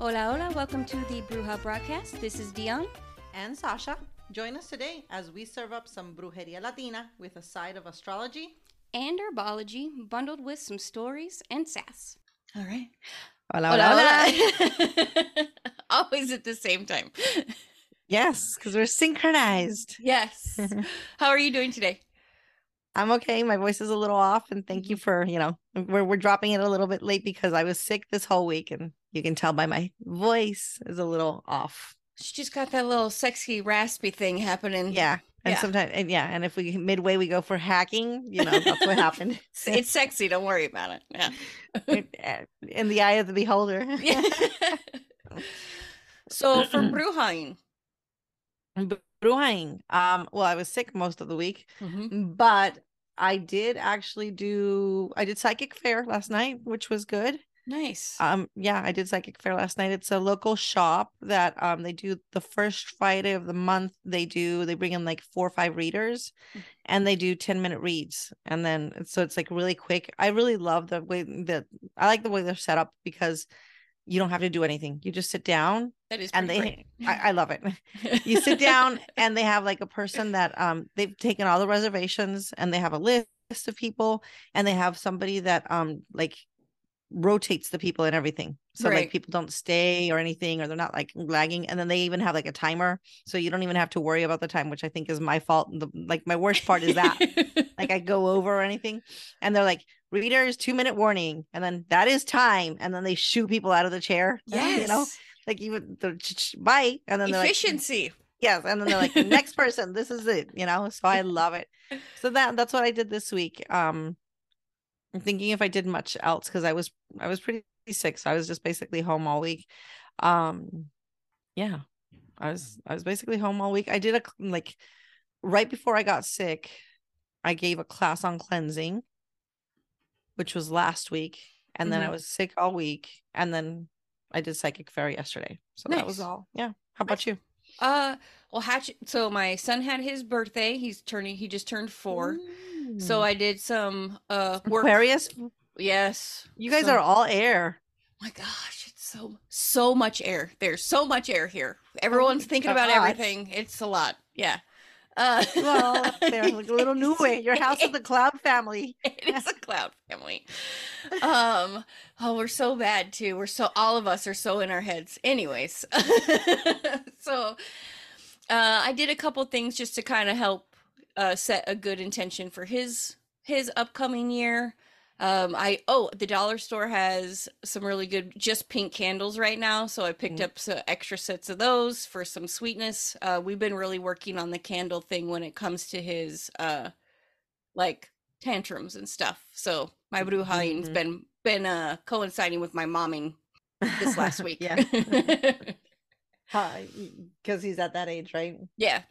Hola, hola. Welcome to the Bruja broadcast. This is Dion. and Sacha. Join us today as we serve up some brujeria latina with a side of astrology. And herbology bundled with some stories and sass. All right. Hola, hola. Always at the same time. Yes, because we're synchronized. Yes. How are you doing today? I'm okay. My voice is a little off, and thank you mm-hmm. for you know we're we're dropping it a little bit late because I was sick this whole week, and you can tell by my voice is a little off. She just got that little sexy raspy thing happening. Yeah, and Yeah. sometimes and yeah, and if we midway we go for hacking, you know that's what happened. It's, sexy. Don't worry about it. Yeah. In- In the eye of the beholder. Yeah. so for Brujain, Brujain. Um, well, I was sick most of the week. Mhm. but I did actually do I did psychic fair last night, which was good. Nice. Um yeah, I did psychic fair last night. It's a local shop that um they do the first Friday of the month. They do they bring in like four or five readers Mm. and they do 10 minute reads. And then so it's like really quick. I really love the way that I like the way they're set up because you don't have to do anything. You just sit down that is and they I, I love it. you sit down and they have like a person that um they've taken all the reservations and they have a list of people and they have somebody that um like rotates the people and everything so Right. like people don't stay or anything or they're not like lagging and then they even have like a timer so you don't even have to worry about the time which i think is my fault the, like my worst part is that like i go over or anything and they're like readers two minute warning and then that is time and then they shoot people out of the chair yes. you know like even the bye and then they're like Efficiency. Yes, and then they're like, next person, this is it, you know. So I love it. So that that's what I did this week. Um, I'm thinking if I did much else because I was I was pretty sick, so I was just basically home all week. Um, yeah, I was I was basically home all week. I did a like right before I got sick, I gave a class on cleansing, which was last week, and then I Mhm. was sick all week, and then I did psychic fairy yesterday. So that was all. Yeah. How about you? Uh, well, Hatch. So my son had his birthday. He's turning. He just turned So I did some uh work. Aquarius, Yes. you guys So- are all air. my gosh, it's so so much air. There's so much air here. Everyone's thinking about everything. It's a lot. Yeah. Uh, Well, they're like a little new way. Your house of the cloud family. it is a cloud family. Um, oh, we're so bad too. We're so all of us are so in our heads. Anyways, so uh, I did a couple things just to kind of help uh, set a good intention for his his upcoming year. Um, I oh the dollar store has some really good just pink candles right now, so I picked Mm. up some extra sets of those for some sweetness. Uh, we've been really working on the candle thing when it comes to his uh like tantrums and stuff. So my Brujain's Mhm. been been uh coinciding with my momming this last week. yeah. Because he's at that age, right? yeah.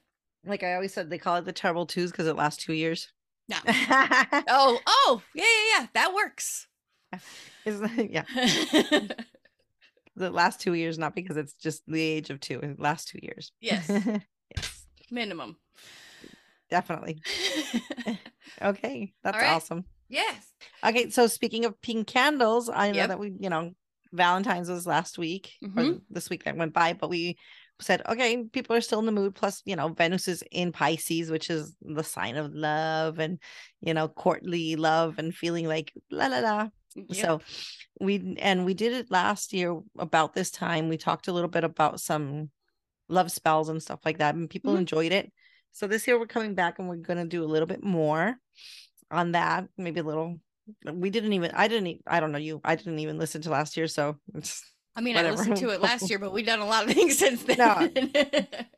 Like I always said, they call it the terrible twos because it lasts two years. No. Oh, oh, yeah, yeah, yeah. That works. It's- yeah. The last two years, not because it's just the age of two. It lasts two years. yes, yes. minimum. Definitely. Okay. That's right. awesome. yes. Okay, so speaking of pink candles, I know Yep. that we, you know, Valentine's was last week or Mhm. this week that went by, but we said, okay, people are still in the mood. Plus, you know, Venus is in Pisces, which is the sign of love and, you know, courtly love and feeling like la la la. Yep. So we, and we did it last year about this time. We talked a little bit about some love spells and stuff like that, and people Mhm. enjoyed it. So this year we're coming back and we're going to do a little bit more on that, maybe a little. We didn't even, I didn't, I don't know you, I didn't even listen to last year. So it's, I mean, I listened to it last year, but we've done a lot of things since then. No.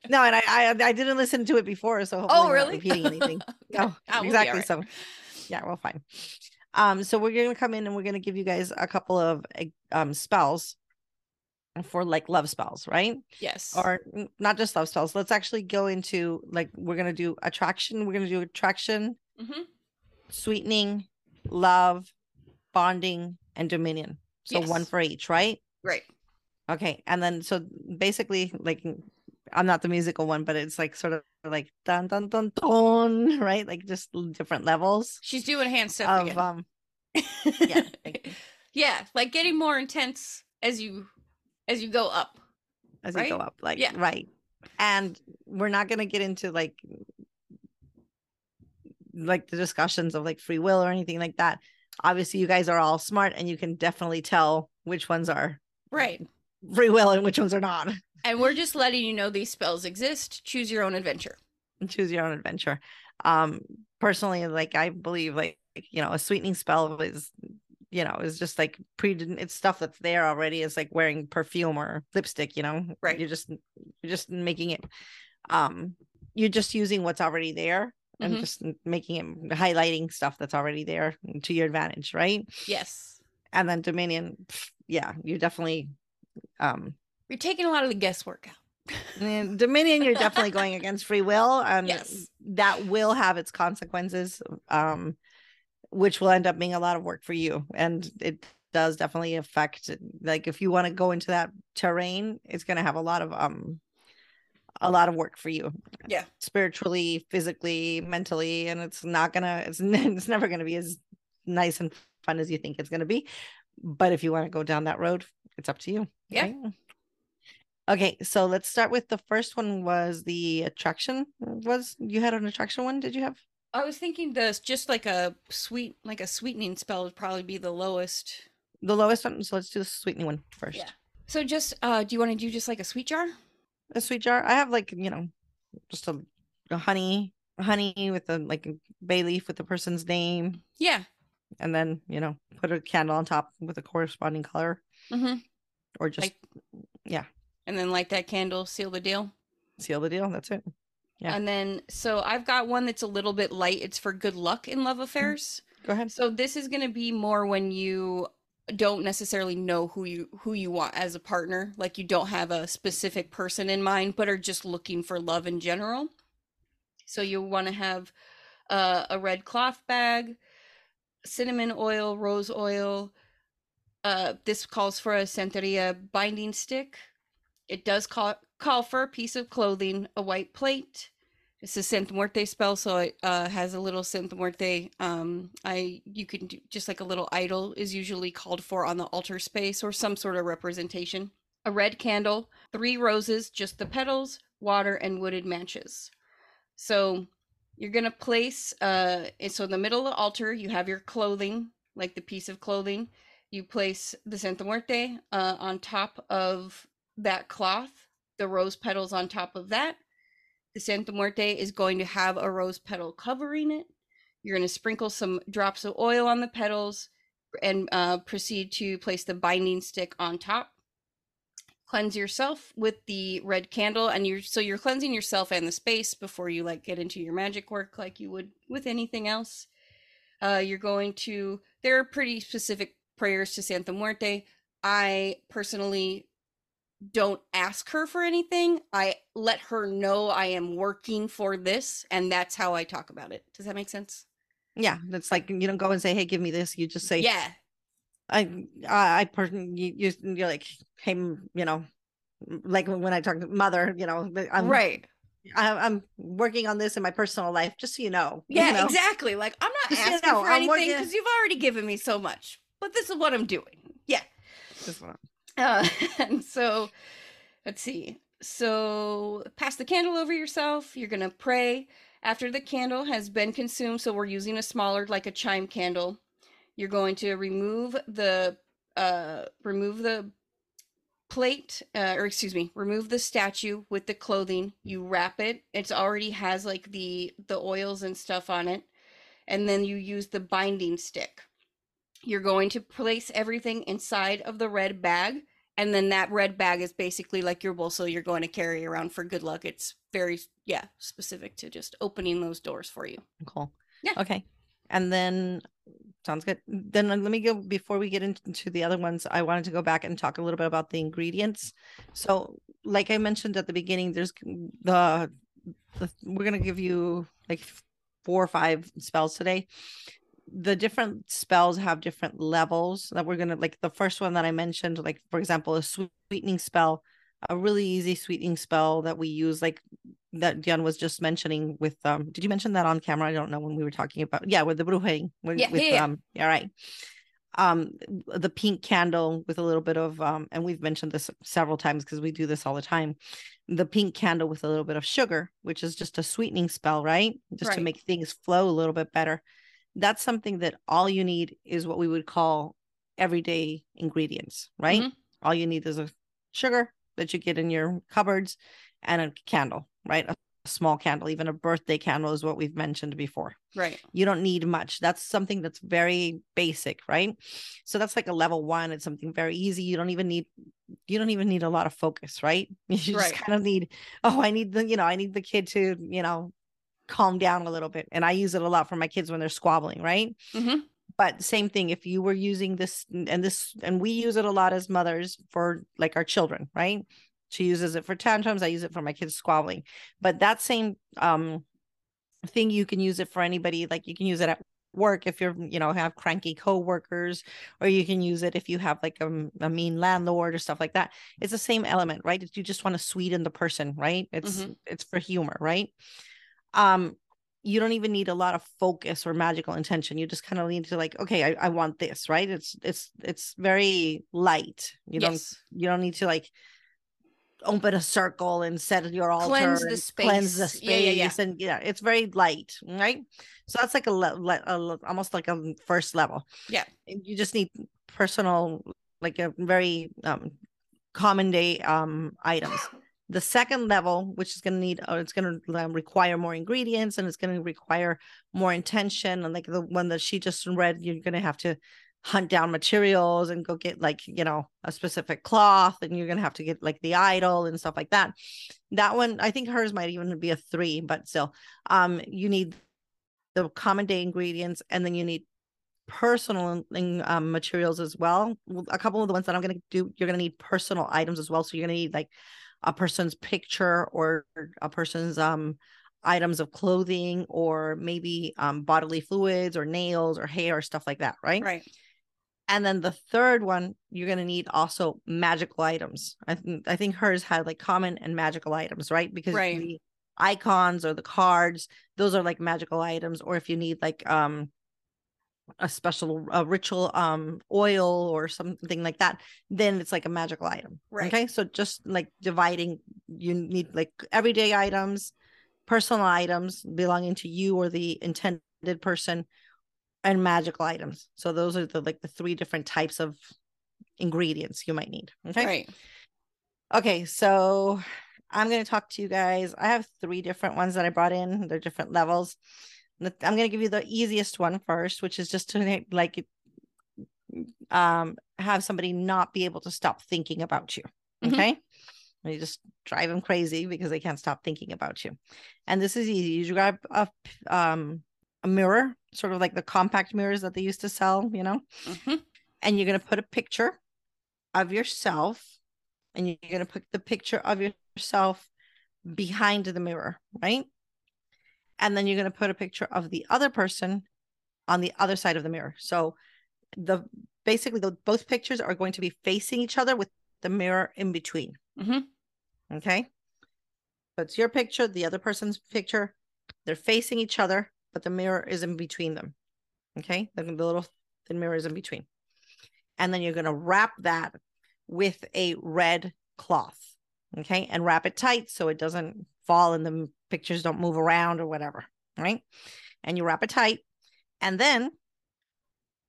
no, and I, I, I didn't listen to it before. So oh, really? repeating anything. No, exactly. alright. So, yeah, well, fine. Um, so we're gonna come in and we're gonna give you guys a couple of eh, um spells for like love spells, right? yes. Or not just love spells. Let's actually go into like we're gonna do attraction. We're gonna do attraction, Mhm. sweetening, love, bonding, and dominion. So one for each, right? Right. Okay. And then so basically like I'm not the musical one, but it's like sort of like dun dun dun dun, right? Like just different levels She's doing hand stuff of again. um yeah, yeah, like getting more intense as you as you go up. as you go up. Like Yeah. right. And we're not gonna get into like like the discussions of like free will or anything like that. Obviously, you guys are all smart and you can definitely tell which ones are Right. free will and which ones are not. And we're just letting you know these spells exist. Choose your own adventure. choose your own adventure. Um, personally, like I believe, like you know, a sweetening spell is, you know, is just like pre. It's stuff that's there already. It's like wearing perfume or lipstick. You know, Right. You're just you're just making it. Um, you're just using what's already there and Mhm. just making it highlighting stuff that's already there to your advantage, right? Yes. And then Dominion, yeah, you definitely. Um, You're taking a lot of the guesswork out. And Dominion, you're definitely going against free will, and Yes. that will have its consequences, um, which will end up being a lot of work for you. And it does definitely affect, like, if you want to go into that terrain, it's going to have a lot of um, a lot of work for you. Yeah. spiritually, physically, mentally, and it's not gonna, it's it's never gonna be as nice and fun as you think it's gonna be. But if you want to go down that road, it's up to you. Yeah. right? Okay, so let's start with the first one was the attraction. Was you had an attraction one? Did you have? I was thinking this just like a sweet, like a sweetening spell would probably be the lowest. The lowest one, so let's do the sweetening one first. Yeah. So just, uh, do you want to do just like a sweet jar? A sweet jar. I have like you know, just a, a honey, honey with a like a bay leaf with the person's name, Yeah. And then you know, put a candle on top with a corresponding color, Mm-hmm. or just Like- And then light that candle, seal the deal. seal the deal. That's it. Yeah. And then, so I've got one that's a little bit light. It's for good luck in love affairs. Go ahead. So this is going to be more when you don't necessarily know who you who you want as a partner, like you don't have a specific person in mind, but are just looking for love in general. So you want to have uh, a red cloth bag, cinnamon oil, rose oil. Uh, this calls for a Santeria binding stick. It does call call for a piece of clothing, a white plate. It's a Santa Muerte spell, so it uh, has a little Santa Muerte. Um, I you can do just like a little idol is usually called for on the altar space or some sort of representation. A red candle, three roses, just the petals, water, and wooded matches. So you're gonna place uh, so in the middle of the altar you have your clothing, like the piece of clothing. You place the Santa Muerte uh, on top of that cloth, the rose petals on top of that. The Santa Muerte is going to have a rose petal covering it. You're going to sprinkle some drops of oil on the petals and uh, proceed to place the binding stick on top. Cleanse yourself with the red candle, and you're so you're cleansing yourself and the space before you like get into your magic work, like you would with anything else. Uh, you're going to. There are pretty specific prayers to Santa Muerte. I personally don't ask her for anything. I let her know I am working for this, and that's how I talk about it. Does that make sense? Yeah, it's like you don't go and say, "Hey, give me this." You just say, yeah, I, I, I person, you, you, you're like, "Hey, you know, like when I talk to mother, you know, I'm right. I, I'm working on this in my personal life, just so you know." you Yeah, know? exactly. Like I'm not Just, you asking know, for I'm anything because you've already given me so much. But this is what I'm doing. Yeah. Uh, and so, let's see. So, pass the candle over yourself. You're going to pray after the candle has been consumed. So, we're using a smaller, like a chime candle. You're going to remove the, uh, remove the plate, uh, or excuse me, remove the statue with the clothing. You wrap it. It's already has like the the oils and stuff on it, and then you use the binding stick. You're going to place everything inside of the red bag and then that red bag is basically like your bolso you're going to carry around for good luck it's very yeah specific to just opening those doors for you Cool. Yeah. Okay. And then sounds good. Then uh, let me go before we get into the other ones. I wanted to go back and talk a little bit about the ingredients. So, like I mentioned at the beginning, there's the, the we're gonna give you like four or five spells today. The different spells have different levels that we're gonna like. The first one that I mentioned, like for example, a sweetening spell, a really easy sweetening spell that we use, like that Dion was just mentioning with um did you mention that on camera? I don't know when we were talking about yeah, with the brujeing. With, Yeah, with yeah, yeah. um yeah, right. um the pink candle with a little bit of um and we've mentioned this several times because we do this all the time the pink candle with a little bit of sugar which is just a sweetening spell right just to make things flow a little bit better that's something that all you need is what we would call everyday ingredients right Mhm. all you need is a sugar that you get in your cupboards and a candle right? A small candle even a birthday candle is what we've mentioned before. Right. you don't need much. That's something that's very basic right? So that's like a level one. It's something very easy. You don't even need you don't even need a lot of focus right? You just Right. kind of need oh i need the you know i need the kid to you know calm down a little bit. And i use it a lot for my kids when they're squabbling right? Hmm but same thing if you were using this and this and we use it a lot as mothers for like our children right she uses it for tantrums i use it for my kids squabbling. But that same um thing you can use it for anybody like you can use it at work if you're you know have cranky coworkers or you can use it if you have like a, a mean landlord or stuff like that. It's the same element right? You just want to sweeten the person right? It's it's for humor right? Um you don't even need a lot of focus or magical intention. You just kind of need to like okay I, I want this right? It's it's it's very light. You don't you don't need to like open a circle and set your altar Cleanse the and cleanse the space. Yeah, yeah, yeah. and yeah it's very light right so that's like a, le- a almost like a first level Yeah. You just need personal like a very um common day um items the second level which is going to need uh, it's going to um, require more ingredients and it's going to require more intention and like the one that she just read you're going to have to hunt down materials and go get like you know a specific cloth and you're to have to get like the idol and stuff like that. That one i think hers might even be a three but still um you need the common day ingredients and then you need personal um, materials as well. A couple of the ones that i'm to do you're to need personal items as well. So you're to need like a person's picture or a person's um items of clothing or maybe um bodily fluids or nails or hair or stuff like that right? Right. And then the third one, you're gonna need also magical items. I think I think hers had like common and magical items, right? Because Right. the icons or the cards, those are like magical items. Or if you need like um a special a ritual um oil or something like that, then it's like a magical item. Right. Okay. So just like dividing, you need like everyday items, personal items belonging to you or the intended person, and magical items. So those are the like the three different types of ingredients you might need. Okay. Right. Okay. So I'm going to talk to you guys. I have three different ones that I brought in. They're different levels. I'm going to give you the easiest one first, which is just to like um have somebody not be able to stop thinking about you. Mhm. Okay. You just drive them crazy because they can't stop thinking about you. And this is easy. You grab a um a mirror, sort of like the compact mirrors that they used to sell, you know, hmm and you're going to put a picture of yourself and you're going to put the picture of yourself behind the mirror, right? And then you're going to put a picture of the other person on the other side of the mirror. So the basically the, both pictures are going to be facing each other with the mirror in between. hmm Okay. So it's your picture, the other person's picture. They're facing each other, but the mirror is in between them. Okay. The, the little thin mirror is in between. And then you're going to wrap that with a red cloth. Okay. And wrap it tight so it doesn't fall and the pictures don't move around or whatever. Right. And you wrap it tight. And then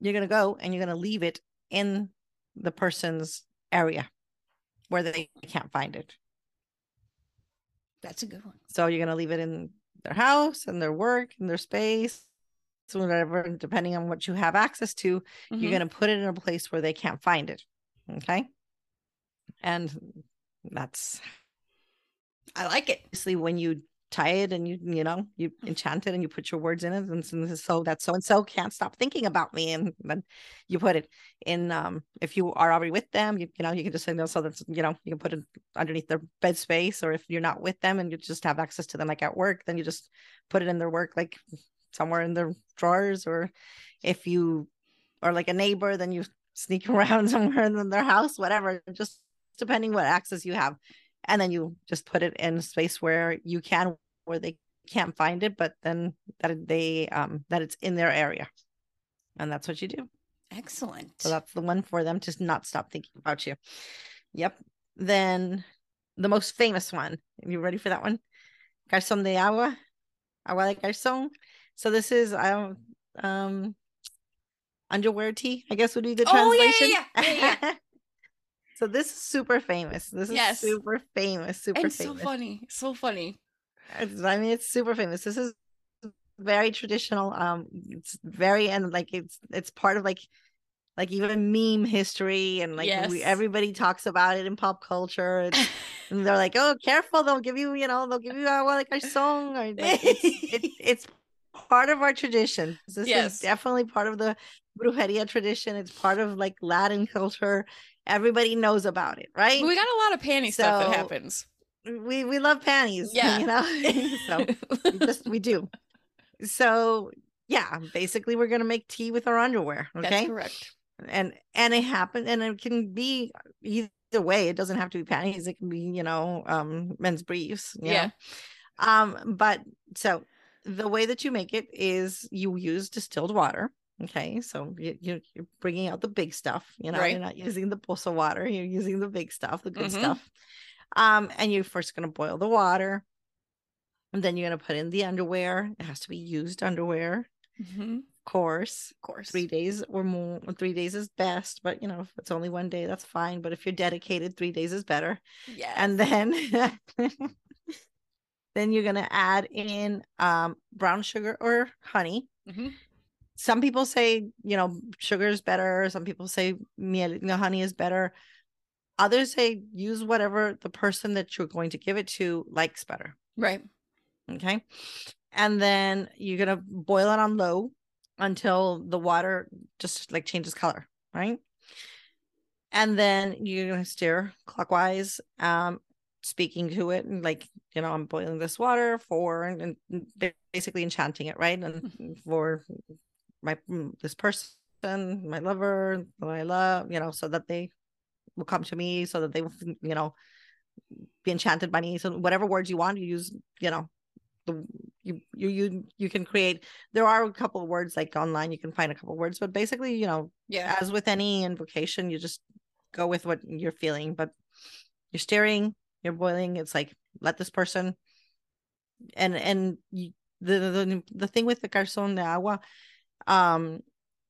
you're going to go and you're going to leave it in the person's area where they can't find it. That's a good one. So you're gonna leave it in their house and their work and their space, so whatever, depending on what you have access to, Mhm. you're gonna put it in a place where they can't find it. Okay. And that's I like it. obviously when you tie it and you you know you enchant it and you put your words in it and so- so that so and so can't stop thinking about me and then you put it in um if you are already with them you, you know you can just say no so that's you know you can put it underneath their bed space or if you're not with them and you just have access to them like at work then you just put it in their work like somewhere in their drawers or if you are like a neighbor then you sneak around somewhere in their house whatever just depending what access you have. And then you just put it in a space where you can where they can't find it but then that they um that it's in their area and that's what you do Excellent. So that's the one for them to not stop thinking about you. Yep. Then the most famous one. Are you ready for that one? Calzón de agua. Agua de calzón. So this is um um underwear tea, I guess would be the Oh, yeah, yeah, translation. yeah. Yeah, so this is super famous. This is Yes. super famous, super famous. and so funny. So funny. It's- I mean, it's super famous. This is very traditional. Um, it's very and like it's it's part of like like even meme history and like we, everybody talks about it in pop culture. It's, and they're like, oh, careful, they'll give you, you know, they'll give you a well, like our song or like it's, it, it's part of our tradition. This Yes. is definitely part of the brujeria tradition. It's part of like Latin culture. Everybody knows about it, right? we got a lot of panty stuff that happens. We we love panties Yeah. you know so we just we do so yeah basically we're gonna make tea with our underwear That's okay correct. and and it happened and it can be either way it doesn't have to be panties it can be you know um men's briefs Yeah. know? um but so the way that you make it is you use distilled water okay so you, you're bringing out the big stuff you know Right. you're not using the pozo water you're using the big stuff the good Mhm. stuff um and you're first going to boil the water. And then you're going to put in the underwear. It has to be used underwear. Mhm. of course. Of course. three days or more three days is best but you know if it's only one day that's fine. But if you're dedicated three days is better. Yeah. and then then you're going to add in um brown sugar or honey. Mhm. some people say you know sugar is better. Some people say miel no, honey is better others say use whatever the person that you're going to give it to likes better. Right. okay? And then you're going to boil it on low until the water just like changes color right? And then you're going to stir clockwise um speaking to it and like you know i'm boiling this water for and, and basically enchanting it right? And for my mm, this person my lover that i love you know so that they will come to me so that they will you know be enchanted by me so whatever words you want you use you know the you you you you can create there are a couple of words like online you can find a couple of words but basically you know Yeah. as with any invocation you just go with what you're feeling but you're stirring you're boiling it's like let this person and and you, the, the the thing with the calzón de agua um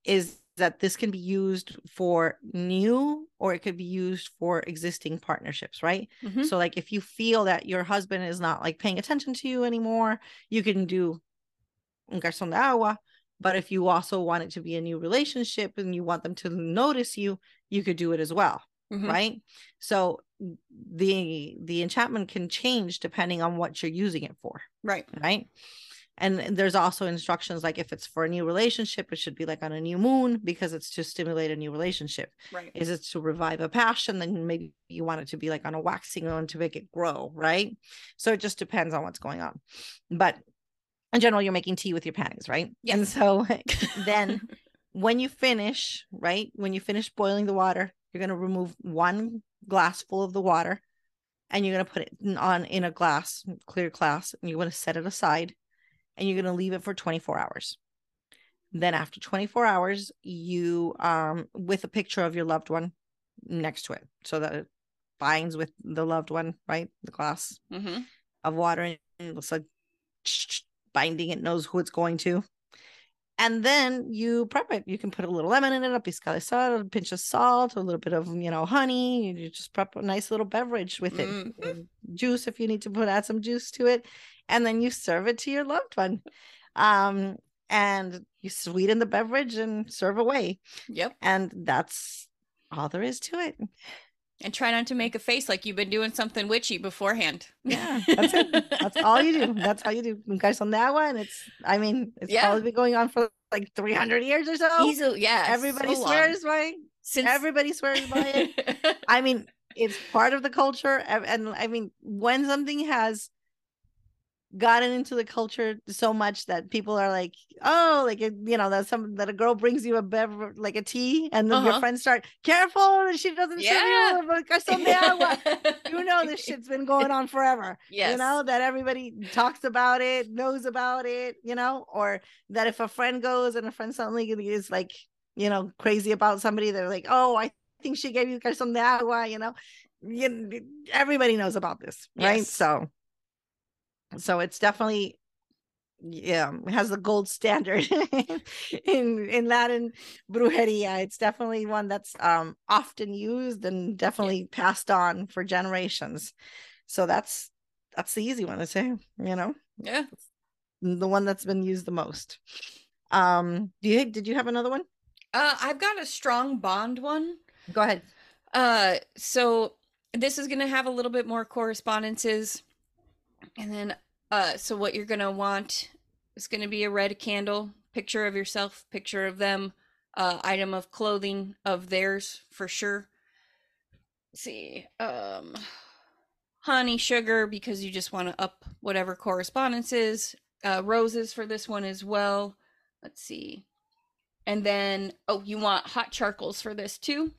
is that this can be used for new or it could be used for existing partnerships right Mhm. so like if you feel that your husband is not like paying attention to you anymore you can do un calzón de agua but if you also want it to be a new relationship and you want them to notice you you could do it as well Mhm. right so the the enchantment can change depending on what you're using it for Right. right and there's also instructions like if it's for a new relationship it should be like on a new moon because it's to stimulate a new relationship. Right. is it to revive a passion then maybe you want it to be like on a waxing moon to make it grow right? So it just depends on what's going on. But in general you're making tea with your panties right? And so then when you finish right when you finish boiling the water you're going to remove one glass full of the water and you're going to put it on in a glass clear glass and you're going to set it aside and you're going to leave it for 24 hours. Then after 24 hours you um with a picture of your loved one next to it so that it binds with the loved one right? The glass hmm of water and it looks like binding it knows who it's going to and then you prep it. You can put a little lemon in it a pizca de sal a pinch of salt a little bit of you know honey. You just prep a nice little beverage with it. Mhm. juice if you need to put add some juice to it. And then you serve it to your loved one. Um and you sweeten the beverage and serve away. Yep. and that's all there is to it And try not to make a face like you've been doing something witchy beforehand. Yeah, that's it. That's all you do. That's all you do. Un calzón de agua, and it's. I mean, it's Yeah. probably been going on for like three hundred years or so. Easily, yeah. Everybody so long. swears by. Since Everybody swears by it. I mean, it's part of the culture, and I mean, when something has gotten into the culture so much that people are like, oh, like you know, that some that a girl brings you a beverage, like a tea, and then your Uh-huh. friends start careful that she doesn't Yeah. serve you a calzón de agua. You know, this shit's been going on forever Yes. you know that everybody talks about it knows about it you know or that if a friend goes and a friend suddenly is like you know, crazy about somebody, they're like, oh, I think she gave you some agua, you know. You, everybody knows about this, right? Yes. So so it's definitely yeah it has the gold standard in in latin brujeria. It's definitely one that's um often used and definitely passed on for generations. So that's that's the easy one to say you know? Yeah. the one that's been used the most. Um do you did you have another one? Uh, I've got a strong bond one. go ahead. Uh, so this is gonna have a little bit more correspondences, and then uh, so what you're gonna want is gonna be a red candle, picture of yourself, picture of them, uh, item of clothing of theirs for sure. Let's see, um, honey, sugar because you just want to up whatever correspondence is. Uh, roses for this one as well. Let's see, and then oh, you want hot charcoals for this too.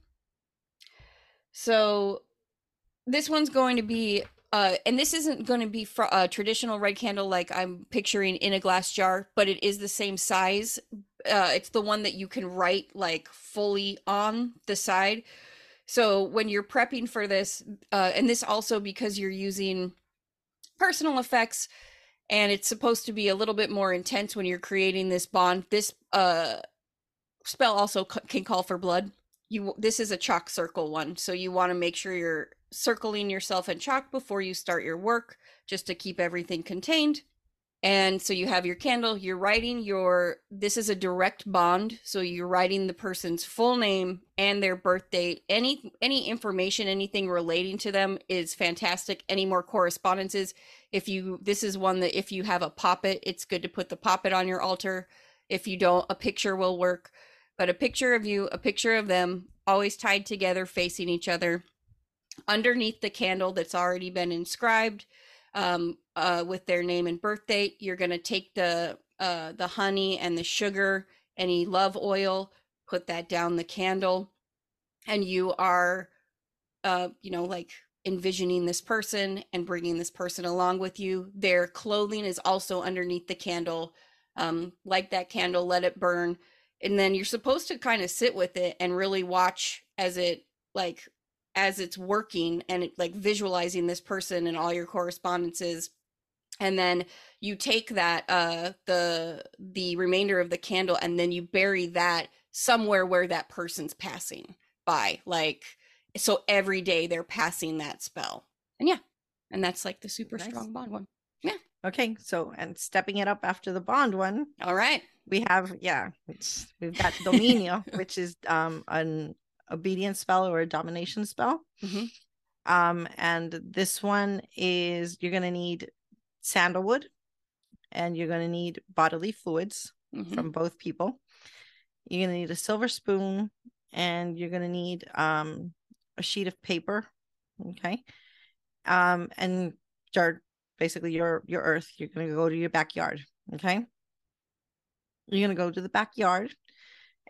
So this one's going to be uh and this isn't going to be fr- a traditional red candle like I'm picturing in a glass jar, but it is the same size. Uh it's the one that you can write like fully on the side. So when you're prepping for this uh and this also because you're using personal effects and it's supposed to be a little bit more intense when you're creating this bond. This uh spell also c- can call for blood you this is a chalk circle one so you want to make sure you're circling yourself in chalk before you start your work just to keep everything contained. And so you have your candle you're writing your this is a direct bond so you're writing the person's full name and their birth date. Any any information anything relating to them is fantastic. Any more correspondences if you this is one that if you have a poppet it's good to put the poppet on your altar. If you don't a picture will work. But a picture of you, a picture of them, always tied together, facing each other, underneath the candle that's already been inscribed um, uh, with their name and birth date. You're going to take the uh, the honey and the sugar, any love oil, put that down the candle, and you are, uh, you know, like envisioning this person and bringing this person along with you. Their clothing is also underneath the candle. Um, light that candle, let it burn and then you're supposed to kind of sit with it and really watch as it like as it's working and it, like visualizing this person and all your correspondences and then you take that uh the the remainder of the candle and then you bury that somewhere where that person's passing by like so every day they're passing that spell and yeah and that's like the super Nice. strong bond one Yeah. okay so and stepping it up after the bond one all right we have yeah it's, we've got dominio which is um an obedience spell or a domination spell Mhm. um and this one is you're going to need sandalwood and you're going to need bodily fluids Mhm. from both people you're going to need a silver spoon and you're going to need um a sheet of paper okay um and jar basically your your earth you're going to go to your backyard okay you're going to go to the backyard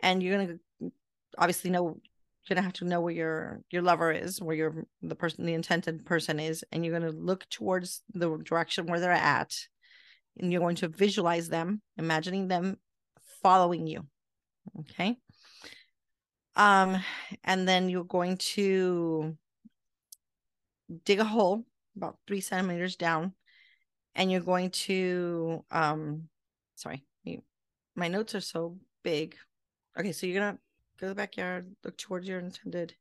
and you're going to obviously know you're to have to know where your your lover is where your the person the intended person is and you're to look towards the direction where they're at and you're going to visualize them imagining them following you okay? Um and then you're going to dig a hole about three centimeters down and you're going to um sorry my notes are so big. Okay so you're gonna go to the backyard look towards your intended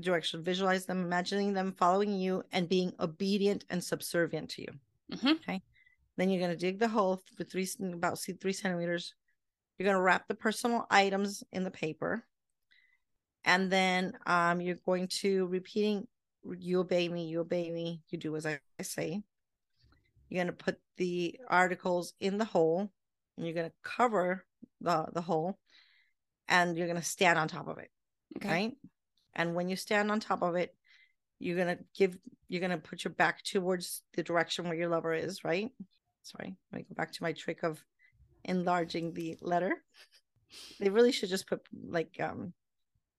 direction visualize them imagining them following you and being obedient and subservient to you. Mhm. then you're going to dig the hole for three about three centimeters. You're going to wrap the personal items in the paper. And then um you're going to repeating you obey me you obey me you do as i, I say. You're going to put the articles in the hole and you're going to cover the the hole and you're going to stand on top of it okay. right? And when you stand on top of it you're going to give you're going to put your back towards the direction where your lover is right? Sorry let me go back to my trick of enlarging the letter. They really should just put like um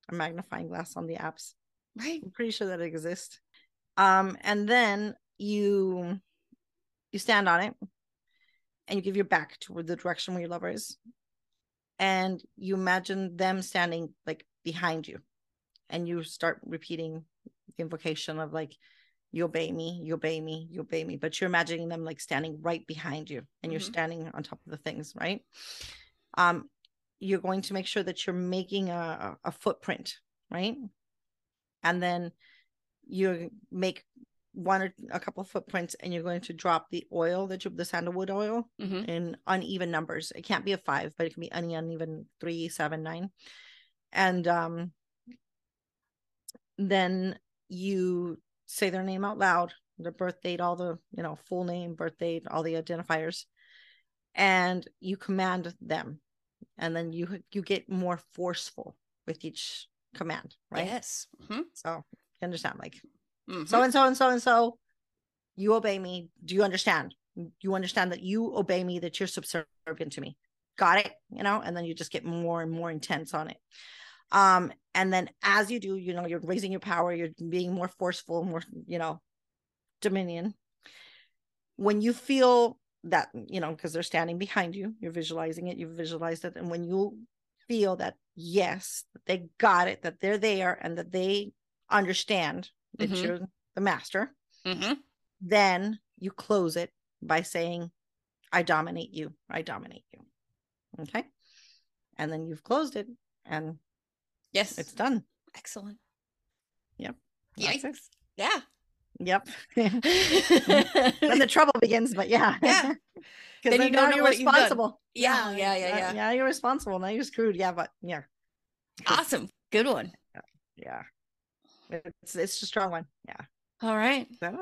a magnifying glass on the apps. Right. I'm pretty sure that exists. Um and then you you stand on it and you give your back toward the direction where your lover is and you imagine them standing like behind you. And you start repeating the invocation of like you obey me you obey me you obey me. But you're imagining them like standing right behind you and you're Mhm. standing on top of the things right? Um you're going to make sure that you're making a, a footprint right? And then you make one or a couple footprints and you're going to drop the oil that you the sandalwood oil Mhm. in uneven numbers. It can't be a five, but it can be any uneven three, seven, nine. And um then you say their name out loud, their birth date, all the, you know, full name, birth date, all the identifiers, and you command them. And then you you get more forceful with each command, right? Yes. Mhm. So you understand, like. So and so and so and so you obey me. Do you understand? You understand that you obey me that you're subservient to me. Got it you know? And then you just get more and more intense on it. Um and then as you do you know you're raising your power you're being more forceful more you know dominion. When you feel that you know because they're standing behind you you're visualizing it you've visualized it. And when you feel that yes they got it that they're there and that they understand that Mhm. you're the master Mhm. then you close it by saying i dominate you i dominate you okay and then you've closed it and Yes. it's done excellent. Yep. Yikes. Yeah. yep then the trouble begins but yeah Yeah. because Then you then don't now know you're responsible Yeah, yeah, yeah, uh, yeah. yeah you're responsible now you're screwed yeah but yeah. awesome. Good one. yeah it's it's a strong one yeah All right. It?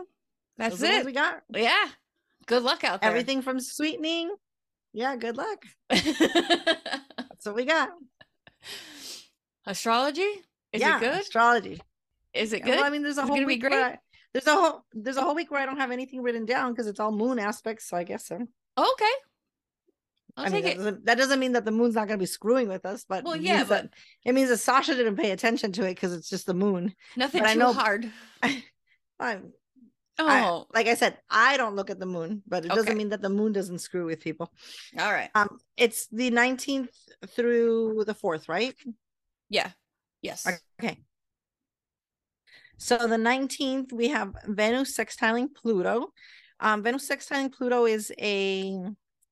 That's it. we got Yeah. Good luck out there. everything from sweetening yeah good luck that's what we got Astrology? Is yeah it good? astrology Is it Yeah, good? Well, I mean, there's a Is it whole week I, there's a whole there's a whole week where I don't have anything written down because it's all moon aspects. So I guess so. okay. I'll I mean, that doesn't, that doesn't mean that the moon's not going to be screwing with us, but Well, it yeah, but that- it means that Sacha didn't pay attention to it because it's just the moon. Nothing but I too know- hard. I'm, Oh, I- like I said, I don't look at the moon, but it Okay. doesn't mean that the moon doesn't screw with people. all right. Um, it's the 19th through the 4th, right? Yeah. Yes. Okay. So the 19th, we have Venus sextiling Pluto. Um, Venus sextiling Pluto is a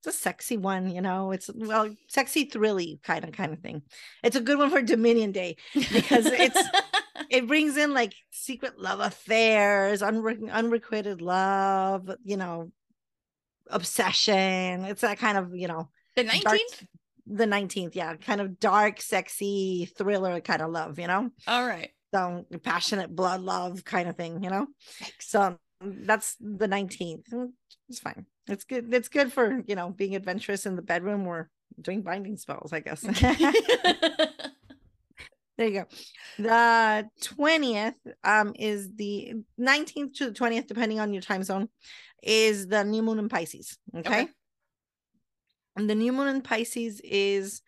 it's a sexy one, you know. It's well, sexy thrilly kind of kind of thing. It's a good one for Dominion Day because it's it brings in like secret love affairs, unre- unrequited love, you know, obsession. It's that kind of, you know, the nineteenth. the 19th, yeah, kind of dark, sexy thriller kind of love, you know All right. so passionate blood love kind of thing, you know. So that's the 19th. Mm, It's fine. It's good. It's good for you know being adventurous in the bedroom or doing binding spells, I guess. there you go. The 20th um is the 19th to the 20th, depending on your time zone, is the new moon in Pisces. Okay. Okay. And the new moon in Pisces is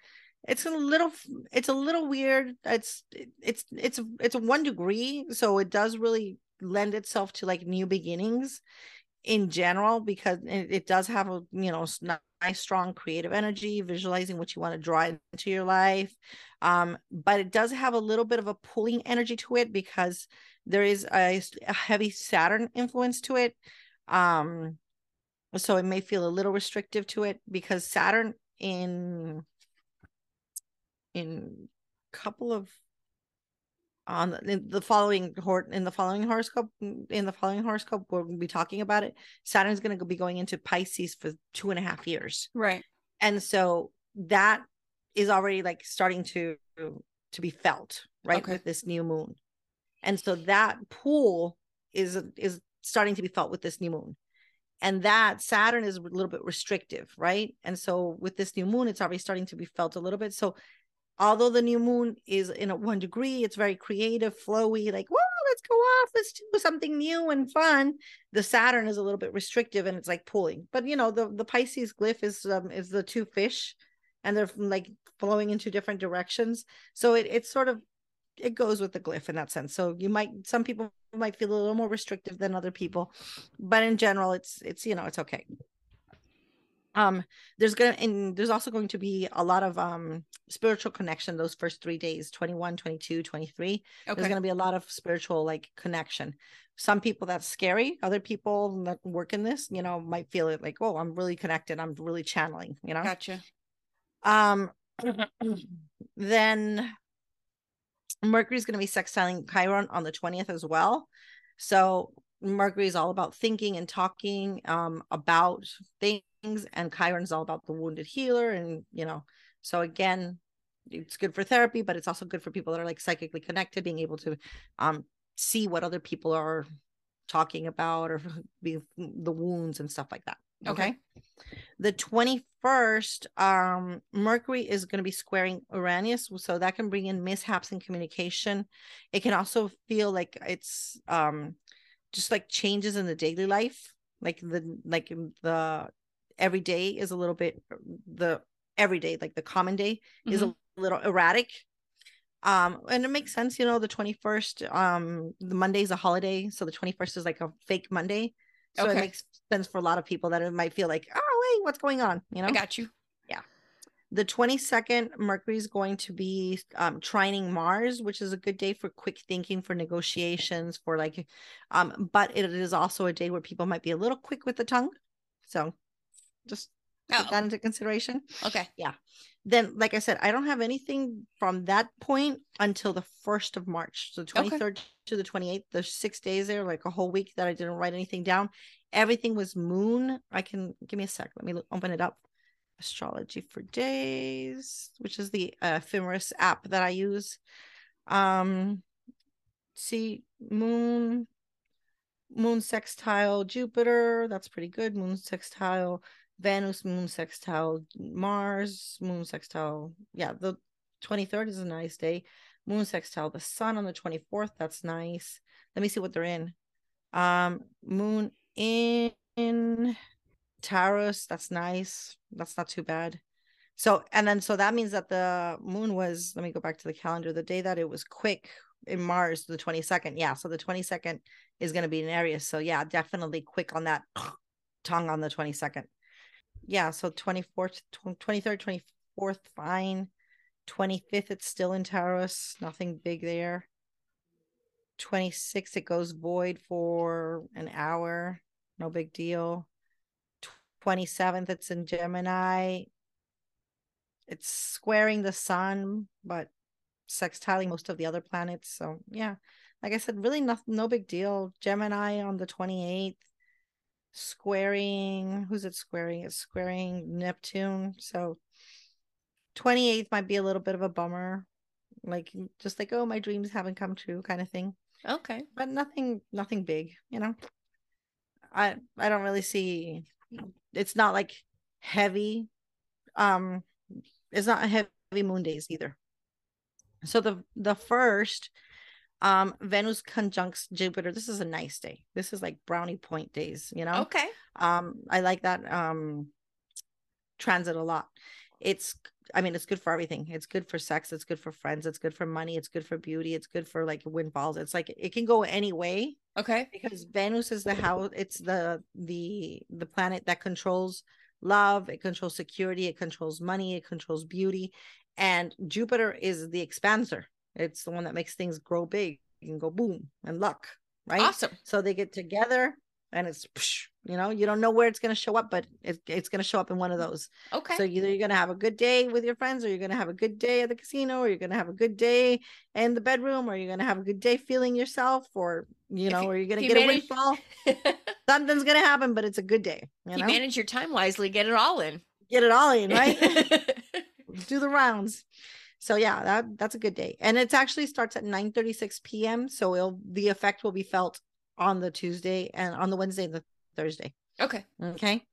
it's a little it's a little weird. It's it's it's it's a one degree, so it does really lend itself to like new beginnings in general because it, it does have a you know nice strong creative energy visualizing what you want to draw into your life. Um but it does have a little bit of a pulling energy to it because there is a heavy saturn influence to it. Um so it may feel a little restrictive to it because saturn in in couple of on the, in the following hor- in the following horoscope mm, in the following horoscope we're going to be talking about it. Saturn's going to be going into pisces for two and a half years. Right. and so that is already like starting to to be felt right Okay. with this new moon. And so that pool is is starting to be felt with this new moon. And that saturn is a little bit restrictive right? And so with this new moon it's already starting to be felt a little bit. So although the new moon is in a one degree it's very creative flowy like whoa let's go off let's do something new and fun. The saturn is a little bit restrictive and it's like pulling but you know the the pisces glyph is um is the two fish and they're like flowing into different directions. So it it's sort of it goes with the glyph in that sense. So you might some people might feel a little more restrictive than other people but in general it's it's you know it's okay um there's gonna and there's also going to be a lot of um spiritual connection those first three days 21 22 23 Okay. there's going to be a lot of spiritual like connection some people that's scary other people that work in this you know might feel it like oh i'm really connected i'm really channeling you know Gotcha. um then mercury's going to be sextiling chiron on the 20th as well so mercury is all about thinking and talking um about things and Chiron is all about the wounded healer and you know so again it's good for therapy but it's also good for people that are like psychically connected being able to um see what other people are talking about or be the wounds and stuff like that Okay. okay the 21st um mercury is going to be squaring uranus so that can bring in mishaps in communication it can also feel like it's um just like changes in the daily life like the like the every day is a little bit the every day like the common day is a little erratic. Um and it makes sense you know the 21st um the monday is a holiday so the 21st is like a fake monday. So it makes sense for a lot of people that it might feel like oh wait what's going on? You know? I got you. The 22nd mercury is going to be um trining mars which is a good day for quick thinking for negotiations for like um but it is also a day where people might be a little quick with the tongue. So just take Oh, that into consideration. Okay. Yeah. Then like i said i don't have anything from that point until the 1st of march. So 23rd to the 28th there's six days there like a whole week that i didn't write anything down. Everything was moon. I can give me a sec. Let me look, open it up astrology for days which is the uh, ephemeris app that i use. Um see moon moon sextile jupiter that's pretty good. Moon sextile venus moon sextile mars moon sextile yeah the 23rd is a nice day. Moon sextile the sun on the 24th that's nice. Let me see what they're in. Um moon in, in taurus that's nice. That's not too bad. So and then so that means that the moon was let me go back to the calendar the day that it was quick in mars the 22nd yeah so the 22nd is going to be in aries. So yeah definitely quick on that tongue on the 22nd yeah so 24th, 23rd, 24th, fine. 25th it's still in taurus. Nothing big there. 26th it goes void for an hour. No big deal 27th it's in gemini. It's squaring the sun but sextiling most of the other planets so yeah. Like i said really no, no big deal. Gemini on the 28th squaring who's it squaring? It's squaring neptune so 28th might be a little bit of a bummer like just like oh my dreams haven't come true kind of thing. Okay. but nothing nothing big you know? I i don't really see it's not like heavy um it's not heavy moon days either. So the the first um venus conjuncts jupiter this is a nice day. This is like brownie point days you know? Okay. um i like that um transit a lot. It's i mean it's good for everything it's good for sex it's good for friends it's good for money it's good for beauty it's good for like windfalls it's like it can go any way Okay. because venus is the house it's the the the planet that controls love it controls security it controls money it controls beauty and jupiter is the expanser it's the one that makes things grow big and go boom and luck right Awesome. so they get together and it's you know you don't know where it's going to show up but it, it's going to show up in one of those. Okay. so either you're going to have a good day with your friends or you're going to have a good day at the casino or you're going to have a good day in the bedroom or you're going to have a good day feeling yourself or you know you- or you're going to you get a windfall. Something's going to happen but it's a good day you know you manage your time wisely, get it all in. get it all in right? Do the rounds. So yeah that that's a good day. And it actually starts at 9 36 p.m so it'll the effect will be felt on the tuesday and on the wednesday and the thursday okay. Okay.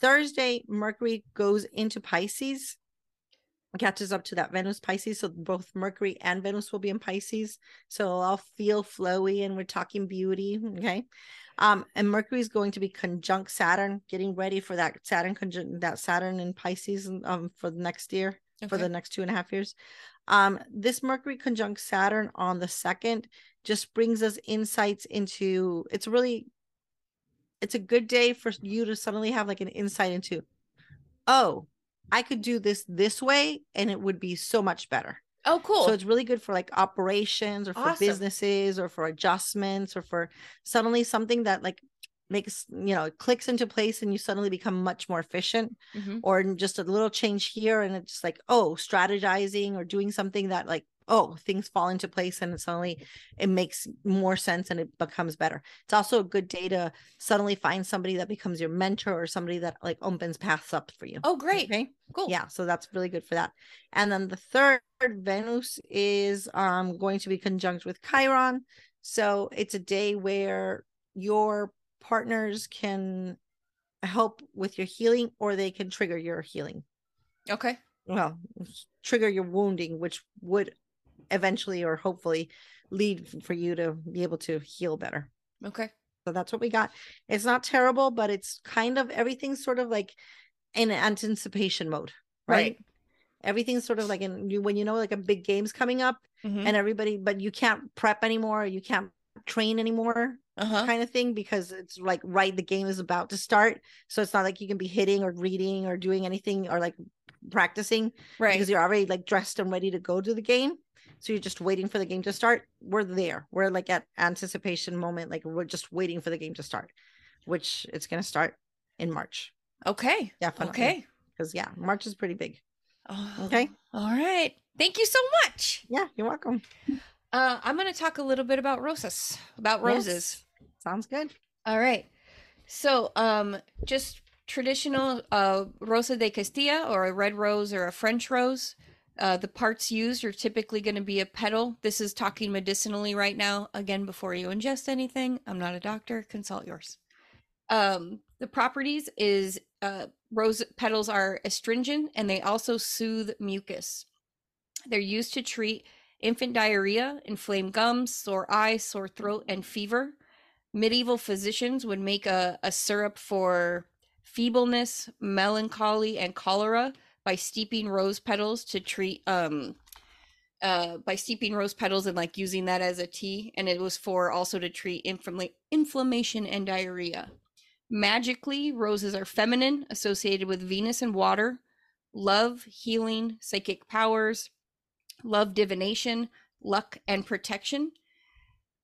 Thursday, Mercury goes into Pisces, catches up to that Venus Pisces. So both Mercury and Venus will be in Pisces. So I'll feel flowy and we're talking beauty. Okay. Um, and Mercury is going to be conjunct Saturn, getting ready for that Saturn conjunct that Saturn in Pisces um for the next year, for the next two and a half years. Um, this Mercury conjunct Saturn on the second just brings us insights into it's really it's a good day for you to suddenly have like an insight into oh, I could do this this way and it would be so much better. Oh, cool. So it's really good for like operations or for Awesome. businesses or for adjustments or for suddenly something that like makes, you know, it clicks into place and you suddenly become much more efficient Mhm. or just a little change here and it's like, oh, strategizing or doing something that like, oh, things fall into place and suddenly it makes more sense and it becomes better. It's also a good day to suddenly find somebody that becomes your mentor or somebody that like opens paths up for you. Oh, great. Okay Cool. yeah so that's really good for that and then the third venus is um going to be conjunct with chiron so it's a day where your partners can help with your healing or they can trigger your healing Okay. well trigger your wounding which would eventually or hopefully lead for you to be able to heal better Okay. so that's what we got. It's not terrible, but it's kind of everything's sort of like in anticipation mode, right? Right. Everything's sort of like in you when you know like a big game's coming up Mhm. and everybody, but you can't prep anymore, you can't train anymore, Uh-huh. kind of thing, because it's like right the game is about to start. So it's not like you can be hitting or reading or doing anything or like practicing Right. because you're already like dressed and ready to go to the game. So you're just waiting for the game to start. We're there. We're like at anticipation moment. Like we're just waiting for the game to start, which it's gonna start in March. Okay. Definitely. Okay. Because yeah, March is pretty big. Oh, Okay. All right. Thank you so much. Yeah, you're welcome. Uh, I'm going to talk a little bit about roses, about roses. Yes. Sounds good. All right. So, um, just traditional uh, Rosa de Castilla or a red rose or a French rose. Uh, the parts used are typically going to be a petal. This is talking medicinally right now. Again, before you ingest anything, I'm not a doctor. Consult yours. Um, the properties is uh, rose petals are astringent and they also soothe mucus. They're used to treat infant diarrhea, inflamed gums, sore eyes, sore throat, and fever medieval physicians would make a, a syrup for feebleness, melancholy, and cholera by steeping rose petals to treat um uh by steeping rose petals and like using that as a tea and it was for also to treat inflama- inflammation and diarrhea. Magically roses are feminine associated with venus and water love healing psychic powers love divination luck and protection.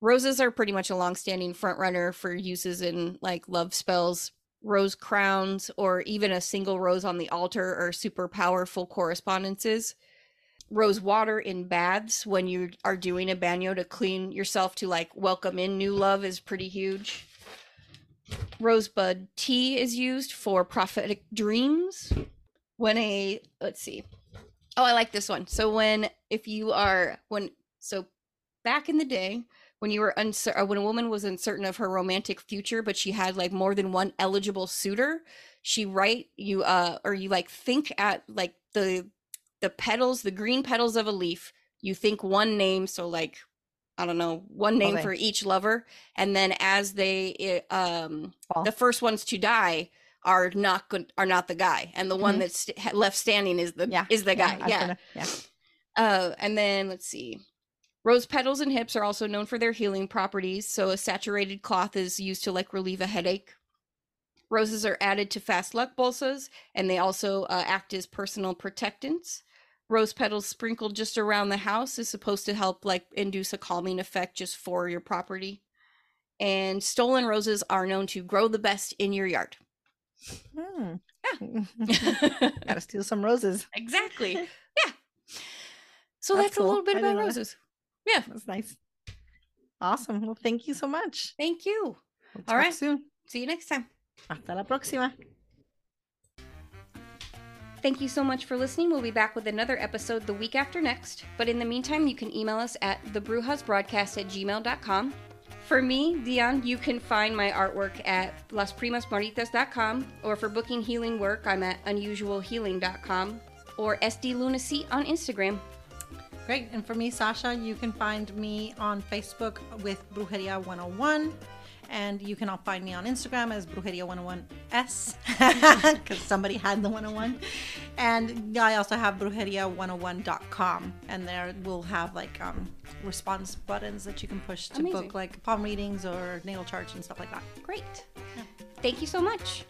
Roses are pretty much a long-standing front runner for uses in like love spells, rose crowns, or even a single rose on the altar are super powerful correspondences. Rose water in baths when you are doing a baño to clean yourself to like welcome in new love is pretty huge. Rosebud tea is used for prophetic dreams. When a let's see. Oh, I like this one. So when if you are when so back in the day when you were uncertain when a woman was uncertain of her romantic future but she had like more than one eligible suitor she write you uh or you like think at like the the petals the green petals of a leaf you think one name so like i don't know one name Okay. for each lover and then as they um Fall. the first ones to die are not good are not the guy and the one Mhm. that's left standing is the Yeah. is the guy was yeah gonna- yeah. uh, and then let's see. Rose petals and hips are also known for their healing properties. So a saturated cloth is used to like relieve a headache. Roses are added to fast luck bolsas, and they also uh, act as personal protectants. Rose petals sprinkled just around the house is supposed to help like induce a calming effect just for your property. And stolen roses are known to grow the best in your yard. Hmm. Yeah. Gotta steal some roses. exactly. Yeah. So That's that's, a little bit about roses. Yeah. That's nice. Awesome. Well, thank you so much. Thank you. We'll All talk soon. See you next time. Hasta la próxima. Thank you so much for listening. We'll be back with another episode the week after next. But in the meantime, you can email us at thebrujasbroadcast at gmail.com. For me, Dion, you can find my artwork at lasprimasmaritas.com, or for booking healing work, I'm at unusualhealing.com, or SD Lunacy on Instagram. Great. And for me, Sacha, you can find me on Facebook with Brujeria 101. And you can all find me on Instagram as Brujeria 101S because somebody had the 101. And I also have brujeria101.com. And there we'll have like um, response buttons that you can push to Amazing. book like palm readings or natal charts and stuff like that. Great. Thank you so much.